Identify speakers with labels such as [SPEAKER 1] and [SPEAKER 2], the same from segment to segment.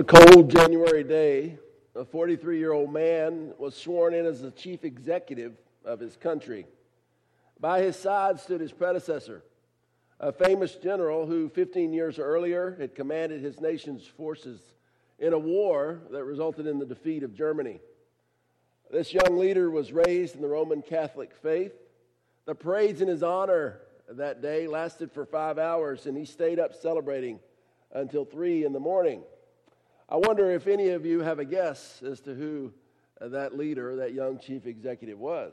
[SPEAKER 1] On a cold January day, a 43 year old man was sworn in as the chief executive of his country. By his side stood his predecessor, a famous general who 15 years earlier had commanded his nation's forces in a war that resulted in the defeat of Germany. This young leader was raised in the Roman Catholic faith. The parades in his honor that day lasted for five hours, and he stayed up celebrating until three in the morning. I wonder if any of you have a guess as to who that leader, that young chief executive was.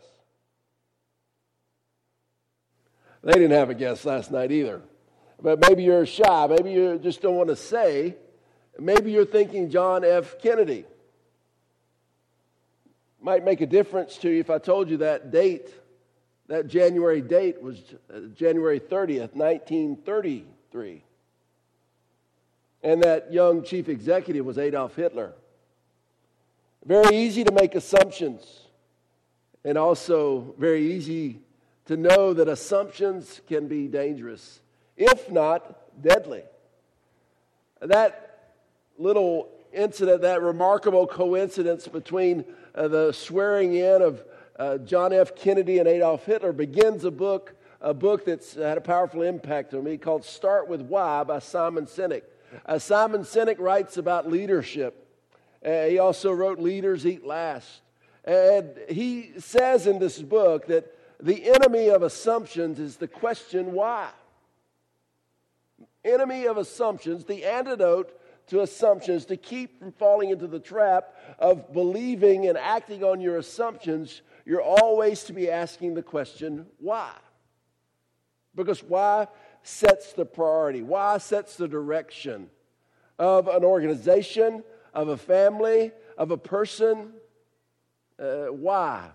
[SPEAKER 1] They didn't have a guess last night either. But maybe you're shy. Maybe you just don't want to say. Maybe you're thinking John F. Kennedy. Might make a difference to you if I told you that date, that January date was uh, January 30th, 1933 and that young chief executive was Adolf Hitler. Very easy to make assumptions, and also very easy to know that assumptions can be dangerous, if not deadly. That little incident, that remarkable coincidence between uh, the swearing in of uh, John F. Kennedy and Adolf Hitler begins a book, a book that's had a powerful impact on me called Start with Why by Simon Sinek. Uh, Simon Sinek writes about leadership. Uh, he also wrote Leaders Eat Last. And he says in this book that the enemy of assumptions is the question why. Enemy of assumptions, the antidote to assumptions, to keep from falling into the trap of believing and acting on your assumptions, you're always to be asking the question why. Because why sets the priority? Why sets the direction of an organization, of a family, of a person? Uh, why?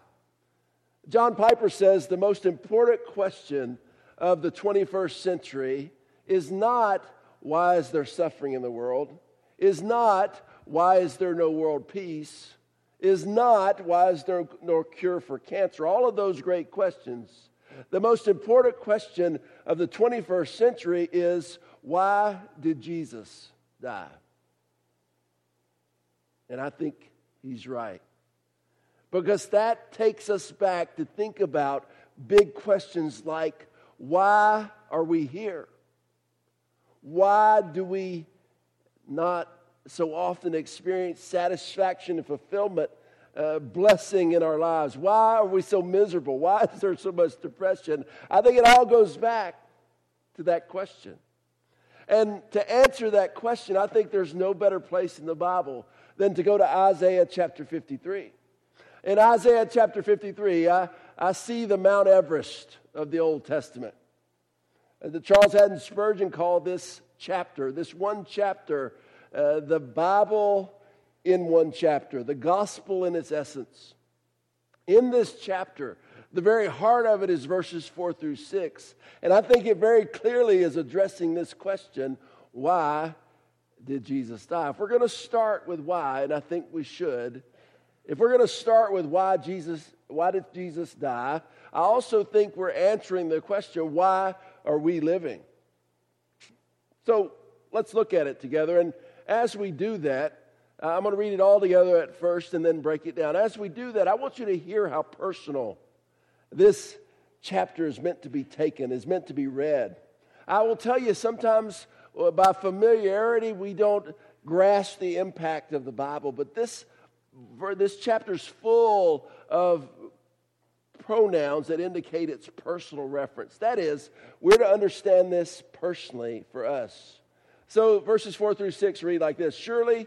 [SPEAKER 1] John Piper says the most important question of the 21st century is not why is there suffering in the world, is not why is there no world peace, is not why is there no cure for cancer. All of those great questions the most important question of the 21st century is why did Jesus die? And I think he's right. Because that takes us back to think about big questions like why are we here? Why do we not so often experience satisfaction and fulfillment uh, blessing in our lives? Why are we so miserable? Why is there so much depression? I think it all goes back to that question. And to answer that question, I think there's no better place in the Bible than to go to Isaiah chapter 53. In Isaiah chapter 53, I, I see the Mount Everest of the Old Testament. Uh, the Charles Haddon Spurgeon called this chapter, this one chapter, uh, the Bible in one chapter, the gospel in its essence. In this chapter, the very heart of it is verses four through six. And I think it very clearly is addressing this question why did Jesus die? If we're going to start with why, and I think we should, if we're going to start with why Jesus, why did Jesus die, I also think we're answering the question why are we living? So let's look at it together. And as we do that, I'm going to read it all together at first and then break it down. As we do that, I want you to hear how personal this chapter is meant to be taken, is meant to be read. I will tell you, sometimes uh, by familiarity, we don't grasp the impact of the Bible, but this, this chapter is full of pronouns that indicate its personal reference. That is, we're to understand this personally for us. So verses 4 through 6 read like this Surely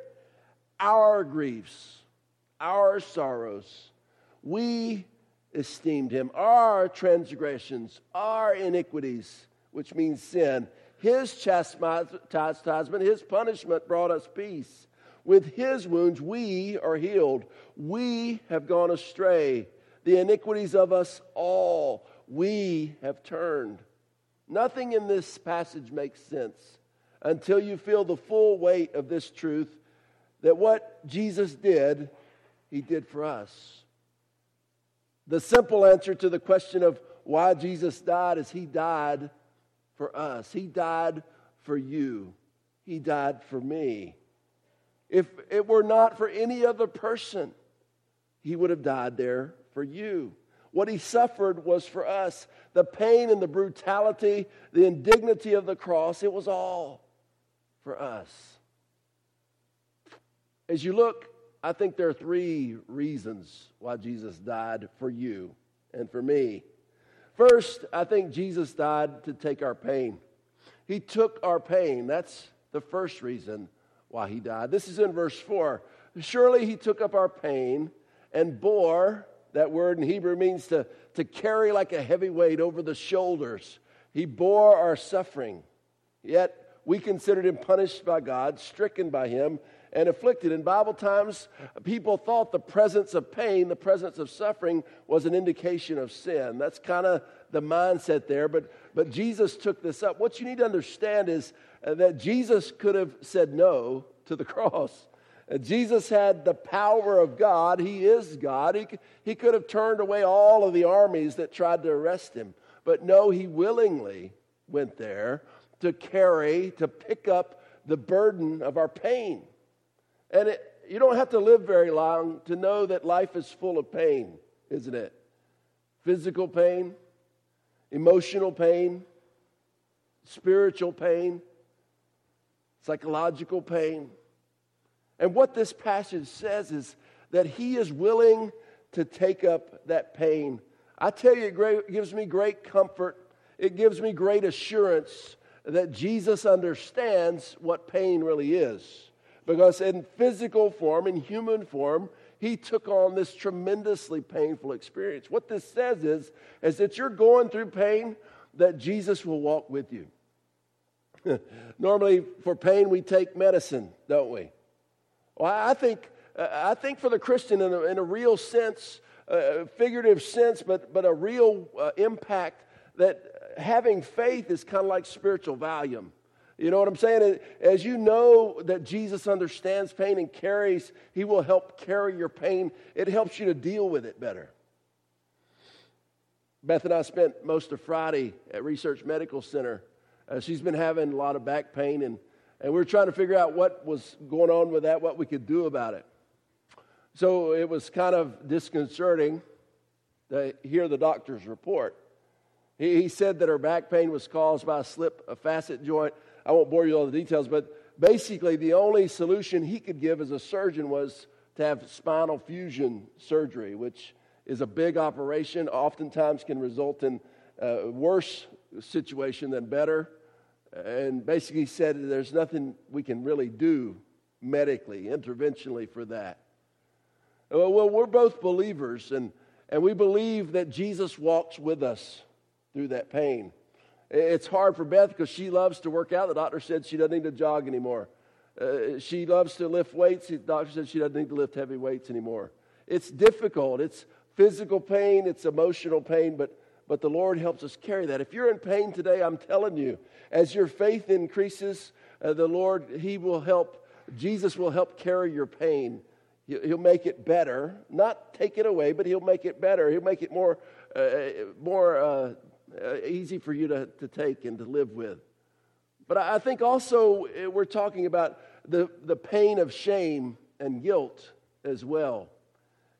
[SPEAKER 1] Our griefs, our sorrows. We esteemed him, our transgressions, our iniquities, which means sin. His chastisement, his punishment brought us peace. With his wounds, we are healed. We have gone astray. The iniquities of us all, we have turned. Nothing in this passage makes sense until you feel the full weight of this truth that what Jesus did, he did for us. The simple answer to the question of why Jesus died is he died for us. He died for you. He died for me. If it were not for any other person, he would have died there for you. What he suffered was for us. The pain and the brutality, the indignity of the cross, it was all for us. As you look, I think there are three reasons why Jesus died for you and for me. First, I think Jesus died to take our pain. He took our pain. That's the first reason why he died. This is in verse 4. Surely he took up our pain and bore, that word in Hebrew means to, to carry like a heavy weight over the shoulders. He bore our suffering. Yet we considered him punished by God, stricken by him, and afflicted. In Bible times, people thought the presence of pain, the presence of suffering, was an indication of sin. That's kind of the mindset there. But, but Jesus took this up. What you need to understand is uh, that Jesus could have said no to the cross. Uh, Jesus had the power of God. He is God. He, he could have turned away all of the armies that tried to arrest him. But no, he willingly went there to carry, to pick up the burden of our pain. And it, you don't have to live very long to know that life is full of pain, isn't it? Physical pain, emotional pain, spiritual pain, psychological pain. And what this passage says is that he is willing to take up that pain. I tell you, it gives me great comfort. It gives me great assurance that Jesus understands what pain really is. Because in physical form, in human form, he took on this tremendously painful experience. What this says is, is that you're going through pain, that Jesus will walk with you. Normally, for pain, we take medicine, don't we? Well, I think, uh, I think for the Christian, in a, in a real sense, uh, figurative sense, but, but a real uh, impact, that having faith is kind of like spiritual Valium. You know what I'm saying? As you know that Jesus understands pain and carries, He will help carry your pain. It helps you to deal with it better. Beth and I spent most of Friday at Research Medical Center. Uh, she's been having a lot of back pain, and, and we were trying to figure out what was going on with that, what we could do about it. So it was kind of disconcerting to hear the doctor's report. He, he said that her back pain was caused by a slip, a facet joint I won't bore you with all the details, but basically the only solution he could give as a surgeon was to have spinal fusion surgery, which is a big operation, oftentimes can result in a worse situation than better. And basically said there's nothing we can really do medically, interventionally for that. Well, we're both believers, and, and we believe that Jesus walks with us through that pain. It's hard for Beth because she loves to work out. The doctor said she doesn't need to jog anymore. Uh, she loves to lift weights. The doctor said she doesn't need to lift heavy weights anymore. It's difficult. It's physical pain, it's emotional pain, but, but the Lord helps us carry that. If you're in pain today, I'm telling you, as your faith increases, uh, the Lord, He will help, Jesus will help carry your pain. He'll make it better, not take it away, but He'll make it better. He'll make it more, uh, more uh, easy for you to, to take and to live with. But I think also uh, we're talking about the, the pain of shame and guilt as well.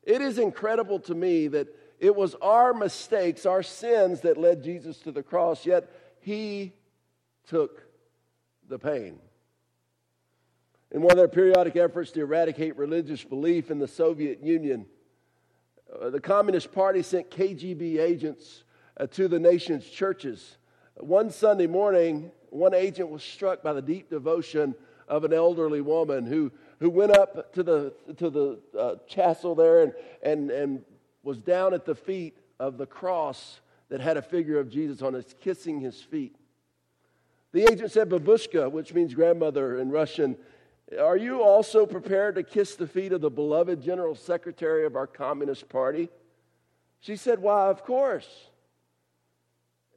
[SPEAKER 1] It is incredible to me that it was our mistakes, our sins that led Jesus to the cross, yet he took the pain. In one of their periodic efforts to eradicate religious belief in the Soviet Union, uh, the Communist Party sent KGB agents to the nation's churches. One Sunday morning, one agent was struck by the deep devotion of an elderly woman who, who went up to the, to the uh, chancel there and, and, and was down at the feet of the cross that had a figure of Jesus on it, kissing his feet. The agent said babushka, which means grandmother in Russian. Are you also prepared to kiss the feet of the beloved General Secretary of our Communist Party? She said, Why, of course.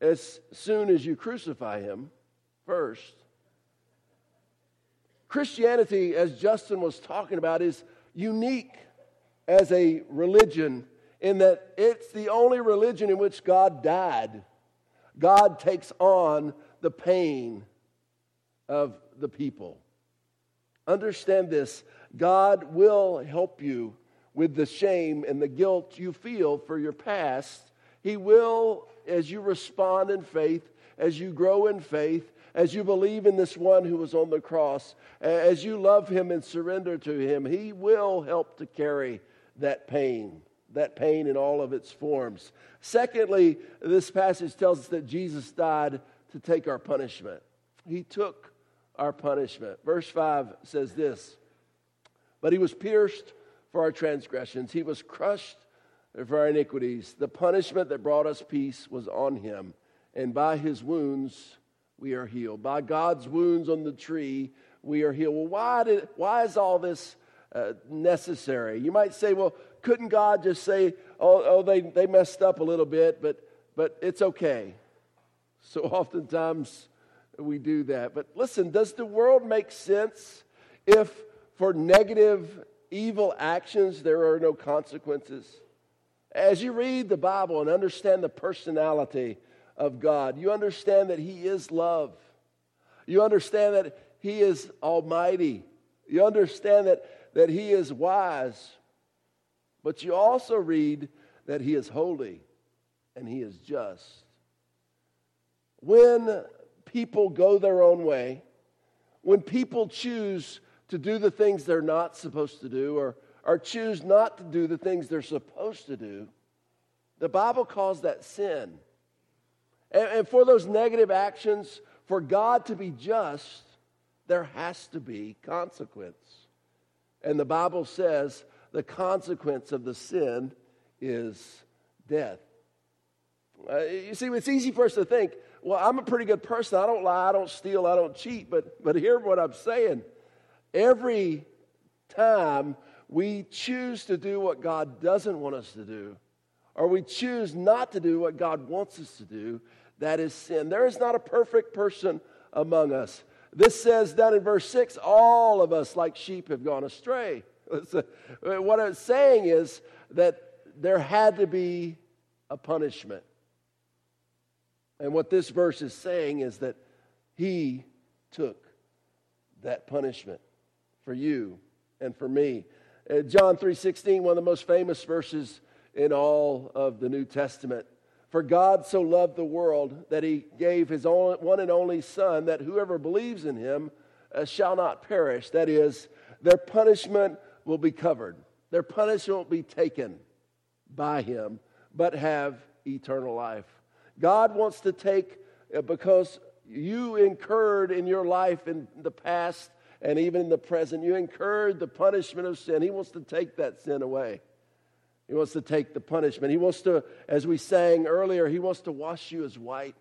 [SPEAKER 1] As soon as you crucify him first. Christianity, as Justin was talking about, is unique as a religion in that it's the only religion in which God died. God takes on the pain of the people. Understand this God will help you with the shame and the guilt you feel for your past. He will, as you respond in faith, as you grow in faith, as you believe in this one who was on the cross, as you love him and surrender to him, he will help to carry that pain, that pain in all of its forms. Secondly, this passage tells us that Jesus died to take our punishment. He took our punishment. Verse 5 says this But he was pierced for our transgressions, he was crushed for our iniquities. The punishment that brought us peace was on him, and by his wounds we are healed. By God's wounds on the tree, we are healed. Well, why, did, why is all this uh, necessary? You might say, well, couldn't God just say, oh, oh they, they messed up a little bit, but, but it's okay? So oftentimes we do that. But listen, does the world make sense if for negative, evil actions there are no consequences? As you read the Bible and understand the personality of God. You understand that He is love. You understand that He is almighty. You understand that, that He is wise. But you also read that He is holy and He is just. When people go their own way, when people choose to do the things they're not supposed to do or, or choose not to do the things they're supposed to do, the Bible calls that sin. And, and for those negative actions, for God to be just, there has to be consequence. And the Bible says the consequence of the sin is death. Uh, you see, it's easy for us to think, well, I'm a pretty good person. I don't lie, I don't steal, I don't cheat. But, but hear what I'm saying. Every time we choose to do what God doesn't want us to do, or we choose not to do what God wants us to do, that is sin. There is not a perfect person among us. This says down in verse 6 all of us, like sheep, have gone astray. What it's saying is that there had to be a punishment. And what this verse is saying is that he took that punishment for you and for me. Uh, John 3:16, one of the most famous verses in all of the New Testament. For God so loved the world that he gave his one and only Son, that whoever believes in him uh, shall not perish. That is, their punishment will be covered, their punishment will be taken by him, but have eternal life. God wants to take, uh, because you incurred in your life in the past and even in the present, you incurred the punishment of sin. He wants to take that sin away. He wants to take the punishment. He wants to, as we sang earlier, He wants to wash you as white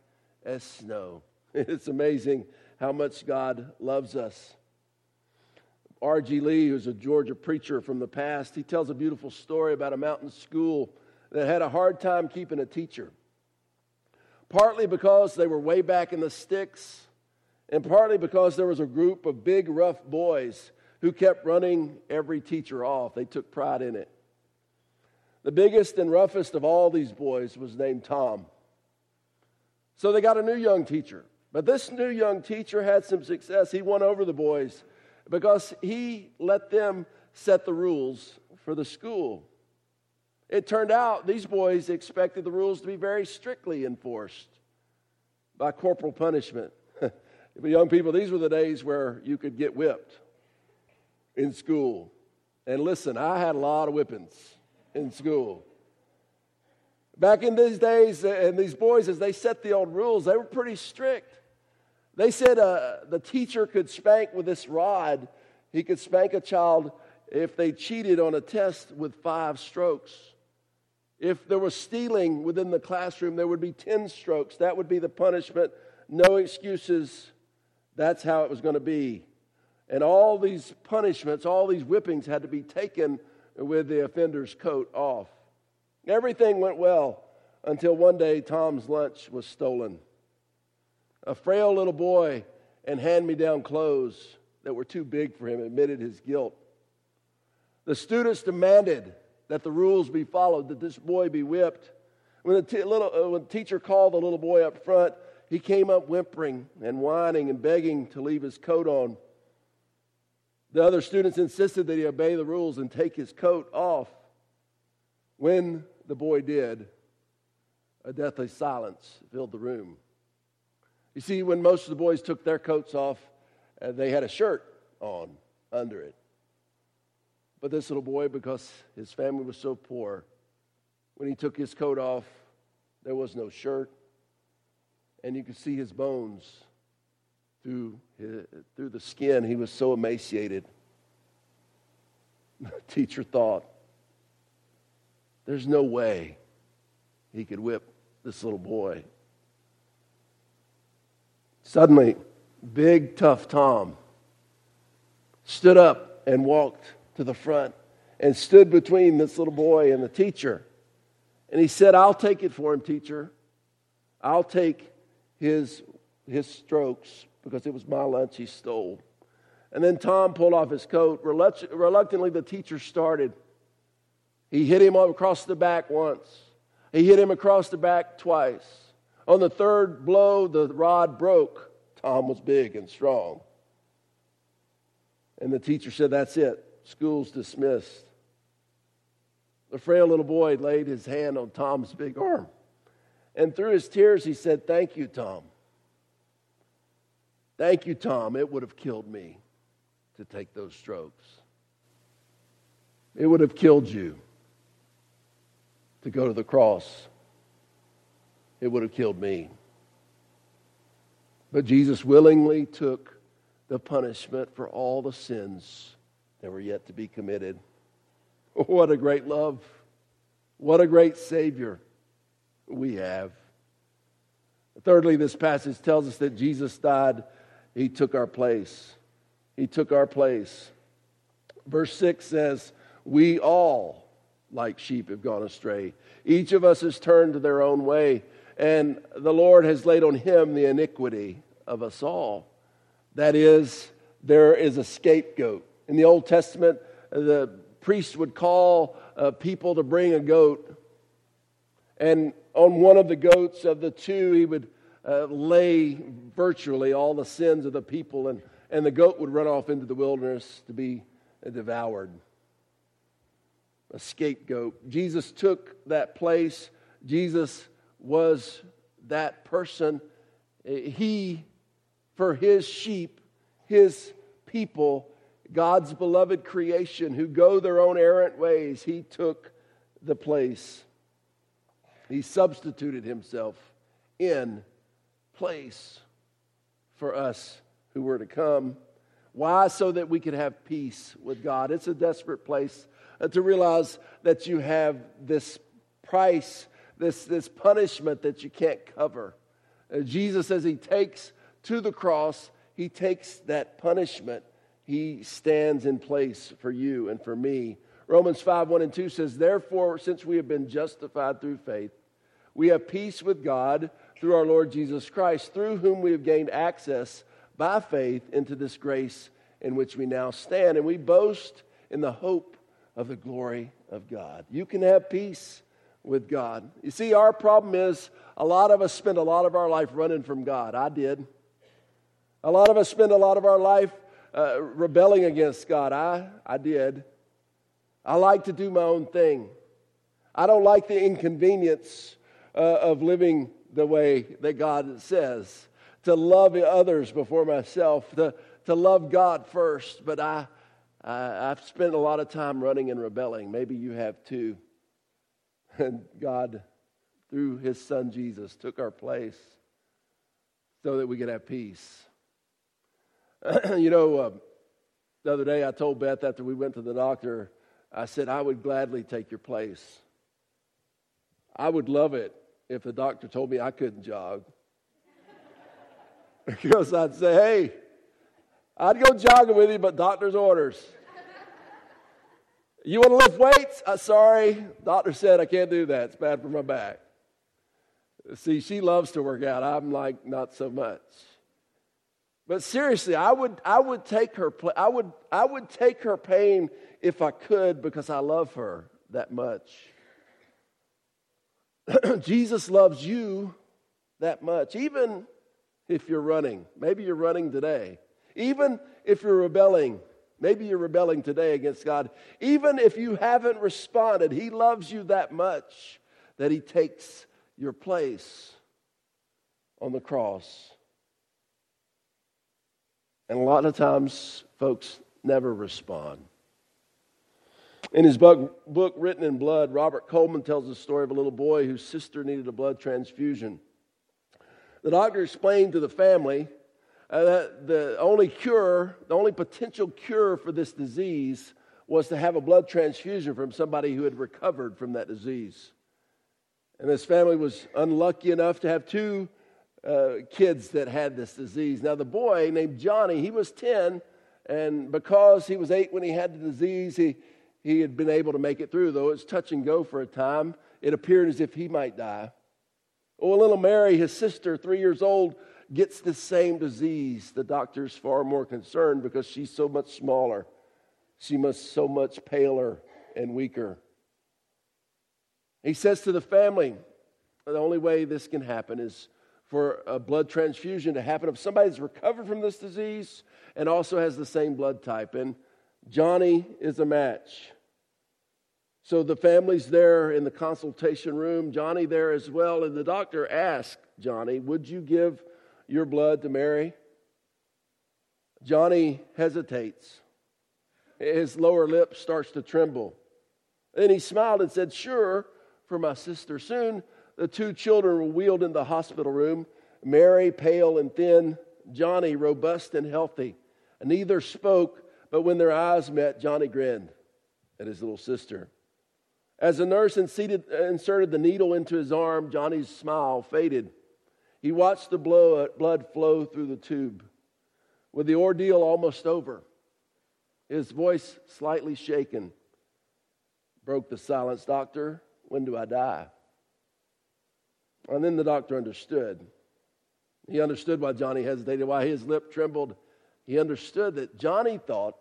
[SPEAKER 1] as snow. It's amazing how much God loves us. R.G. Lee, who's a Georgia preacher from the past, he tells a beautiful story about a mountain school that had a hard time keeping a teacher. Partly because they were way back in the sticks, and partly because there was a group of big, rough boys who kept running every teacher off. They took pride in it. The biggest and roughest of all these boys was named Tom. So they got a new young teacher. But this new young teacher had some success. He won over the boys because he let them set the rules for the school. It turned out these boys expected the rules to be very strictly enforced by corporal punishment. But young people, these were the days where you could get whipped in school. And listen, I had a lot of whippings in school. Back in these days, uh, and these boys, as they set the old rules, they were pretty strict. They said uh, the teacher could spank with this rod. He could spank a child if they cheated on a test with five strokes. If there was stealing within the classroom, there would be 10 strokes. That would be the punishment. No excuses. That's how it was going to be. And all these punishments, all these whippings had to be taken with the offender's coat off. Everything went well until one day Tom's lunch was stolen. A frail little boy in hand me down clothes that were too big for him admitted his guilt. The students demanded that the rules be followed, that this boy be whipped. When the, t- little, uh, when the teacher called the little boy up front, he came up whimpering and whining and begging to leave his coat on. The other students insisted that he obey the rules and take his coat off. When the boy did, a deathly silence filled the room. You see, when most of the boys took their coats off, uh, they had a shirt on under it. But this little boy, because his family was so poor, when he took his coat off, there was no shirt, and you could see his bones through, his, through the skin. He was so emaciated. The teacher thought, there's no way he could whip this little boy. Suddenly, big, tough Tom stood up and walked to the front and stood between this little boy and the teacher. And he said, I'll take it for him, teacher. I'll take his, his strokes because it was my lunch he stole. And then Tom pulled off his coat. Reluctantly, the teacher started. He hit him across the back once, he hit him across the back twice. On the third blow, the rod broke. Tom was big and strong. And the teacher said, That's it. School's dismissed. The frail little boy laid his hand on Tom's big arm. And through his tears, he said, Thank you, Tom. Thank you, Tom. It would have killed me to take those strokes. It would have killed you to go to the cross. It would have killed me. But Jesus willingly took the punishment for all the sins that were yet to be committed. What a great love. What a great Savior we have. Thirdly, this passage tells us that Jesus died, He took our place. He took our place. Verse 6 says, We all, like sheep, have gone astray. Each of us has turned to their own way, and the Lord has laid on him the iniquity of us all. That is, there is a scapegoat. In the Old Testament, the priest would call uh, people to bring a goat, and on one of the goats of the two, he would uh, lay virtually all the sins of the people and and the goat would run off into the wilderness to be devoured. A scapegoat. Jesus took that place. Jesus was that person. He, for his sheep, his people, God's beloved creation who go their own errant ways, he took the place. He substituted himself in place for us who were to come. Why? So that we could have peace with God. It's a desperate place uh, to realize that you have this price, this, this punishment that you can't cover. Uh, Jesus, as he takes to the cross, he takes that punishment. He stands in place for you and for me. Romans 5 1 and 2 says, Therefore, since we have been justified through faith, we have peace with God through our Lord Jesus Christ, through whom we have gained access by faith into this grace in which we now stand. And we boast in the hope of the glory of God. You can have peace with God. You see, our problem is a lot of us spend a lot of our life running from God. I did. A lot of us spend a lot of our life uh, rebelling against God. I, I did. I like to do my own thing. I don't like the inconvenience uh, of living the way that God says to love others before myself, to, to love God first. But I, I, I've spent a lot of time running and rebelling. Maybe you have too. And God, through his son Jesus, took our place so that we could have peace. you know, uh, the other day I told Beth after we went to the doctor, I said, I would gladly take your place. I would love it if the doctor told me I couldn't jog. Because I'd say, hey, I'd go jogging with you, but doctor's orders. You want to lift weights? Uh, sorry, doctor said I can't do that. It's bad for my back. See, she loves to work out. I'm like, not so much. But seriously, I would, I would take her, I would, I would take her pain if I could because I love her that much. Jesus loves you that much, even if you're running. Maybe you're running today. Even if you're rebelling. Maybe you're rebelling today against God. Even if you haven't responded, He loves you that much that He takes your place on the cross. And a lot of times, folks never respond. In his book, book, Written in Blood, Robert Coleman tells the story of a little boy whose sister needed a blood transfusion. The doctor explained to the family uh, that the only cure, the only potential cure for this disease was to have a blood transfusion from somebody who had recovered from that disease. And this family was unlucky enough to have two uh, kids that had this disease. Now, the boy named Johnny, he was 10, and because he was eight when he had the disease, he, he had been able to make it through, though it was touch and go for a time. It appeared as if he might die. Oh, little Mary, his sister, three years old, gets the same disease. The doctor's far more concerned because she's so much smaller. She must so much paler and weaker. He says to the family, the only way this can happen is for a blood transfusion to happen if somebody's recovered from this disease and also has the same blood type. And Johnny is a match. So the family's there in the consultation room, Johnny there as well, and the doctor asked Johnny, Would you give your blood to Mary? Johnny hesitates. His lower lip starts to tremble. Then he smiled and said, Sure, for my sister. Soon the two children were wheeled in the hospital room Mary, pale and thin, Johnny, robust and healthy. Neither spoke, but when their eyes met, Johnny grinned at his little sister. As the nurse inserted the needle into his arm, Johnny's smile faded. He watched the uh, blood flow through the tube. With the ordeal almost over, his voice slightly shaken, broke the silence. Doctor, when do I die? And then the doctor understood. He understood why Johnny hesitated, why his lip trembled. He understood that Johnny thought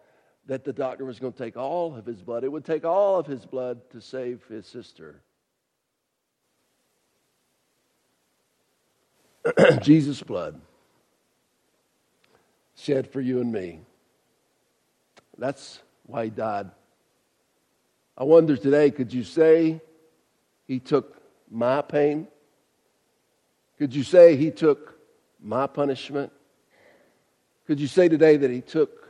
[SPEAKER 1] that the doctor was going to take all of his blood. It would take all of his blood to save his sister. Jesus' blood shed for you and me. That's why he died. I wonder today, could you say he took my pain? Could you say he took my punishment? Could you say today that he took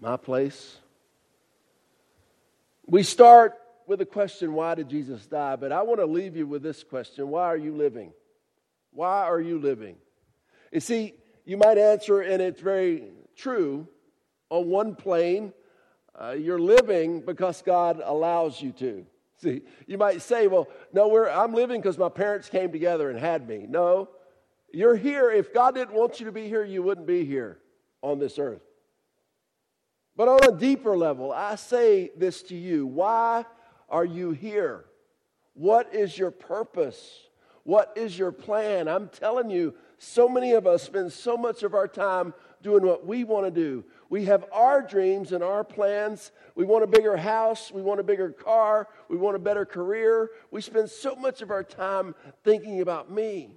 [SPEAKER 1] my place? We start with the question, why did Jesus die? But I want to leave you with this question why are you living? Why are you living? You see, you might answer, and it's very true. On one plane, uh, you're living because God allows you to. See, you might say, well, no, I'm living because my parents came together and had me. No, you're here. If God didn't want you to be here, you wouldn't be here on this earth. But on a deeper level, I say this to you why are you here? What is your purpose? What is your plan? I'm telling you, so many of us spend so much of our time doing what we want to do. We have our dreams and our plans. We want a bigger house. We want a bigger car. We want a better career. We spend so much of our time thinking about me.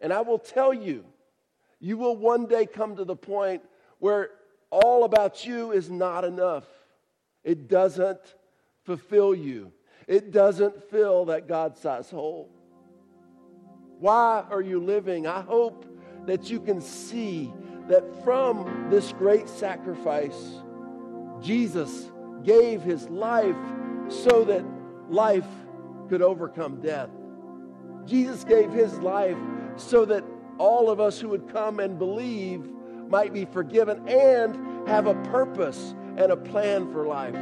[SPEAKER 1] And I will tell you, you will one day come to the point where all about you is not enough. It doesn't fulfill you, it doesn't fill that God sized hole. Why are you living? I hope that you can see that from this great sacrifice, Jesus gave his life so that life could overcome death. Jesus gave his life so that all of us who would come and believe might be forgiven and have a purpose and a plan for life.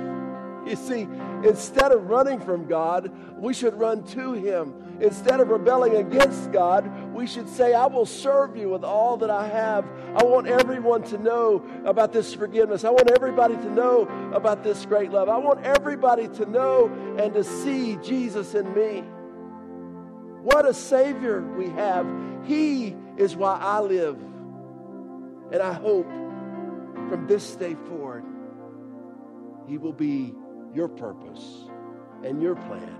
[SPEAKER 1] You see, instead of running from God, we should run to Him. Instead of rebelling against God, we should say, I will serve you with all that I have. I want everyone to know about this forgiveness. I want everybody to know about this great love. I want everybody to know and to see Jesus in me. What a Savior we have. He is why I live. And I hope from this day forward, He will be your purpose and your plan.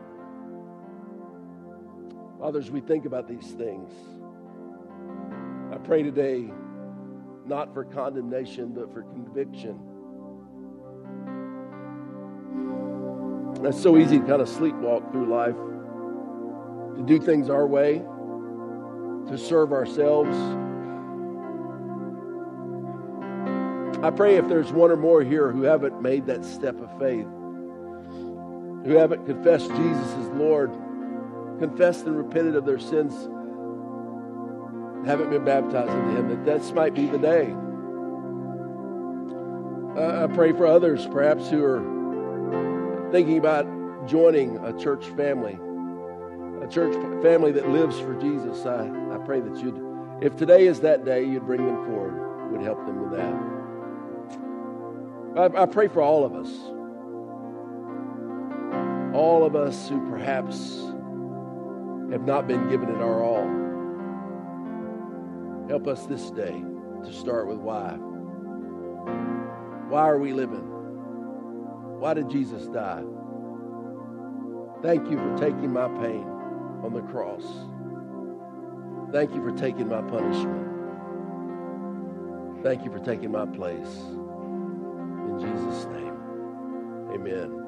[SPEAKER 1] Fathers, we think about these things. I pray today not for condemnation, but for conviction. It's so easy to kind of sleepwalk through life, to do things our way, to serve ourselves. I pray if there's one or more here who haven't made that step of faith, who haven't confessed Jesus as Lord, confessed and repented of their sins, haven't been baptized into Him, that this might be the day. I pray for others, perhaps, who are thinking about joining a church family, a church family that lives for Jesus. I, I pray that you'd, if today is that day, you'd bring them forward, would help them with that. I, I pray for all of us all of us who perhaps have not been given it our all. Help us this day to start with why. Why are we living? Why did Jesus die? Thank you for taking my pain on the cross. Thank you for taking my punishment. Thank you for taking my place. Jesus' name, amen.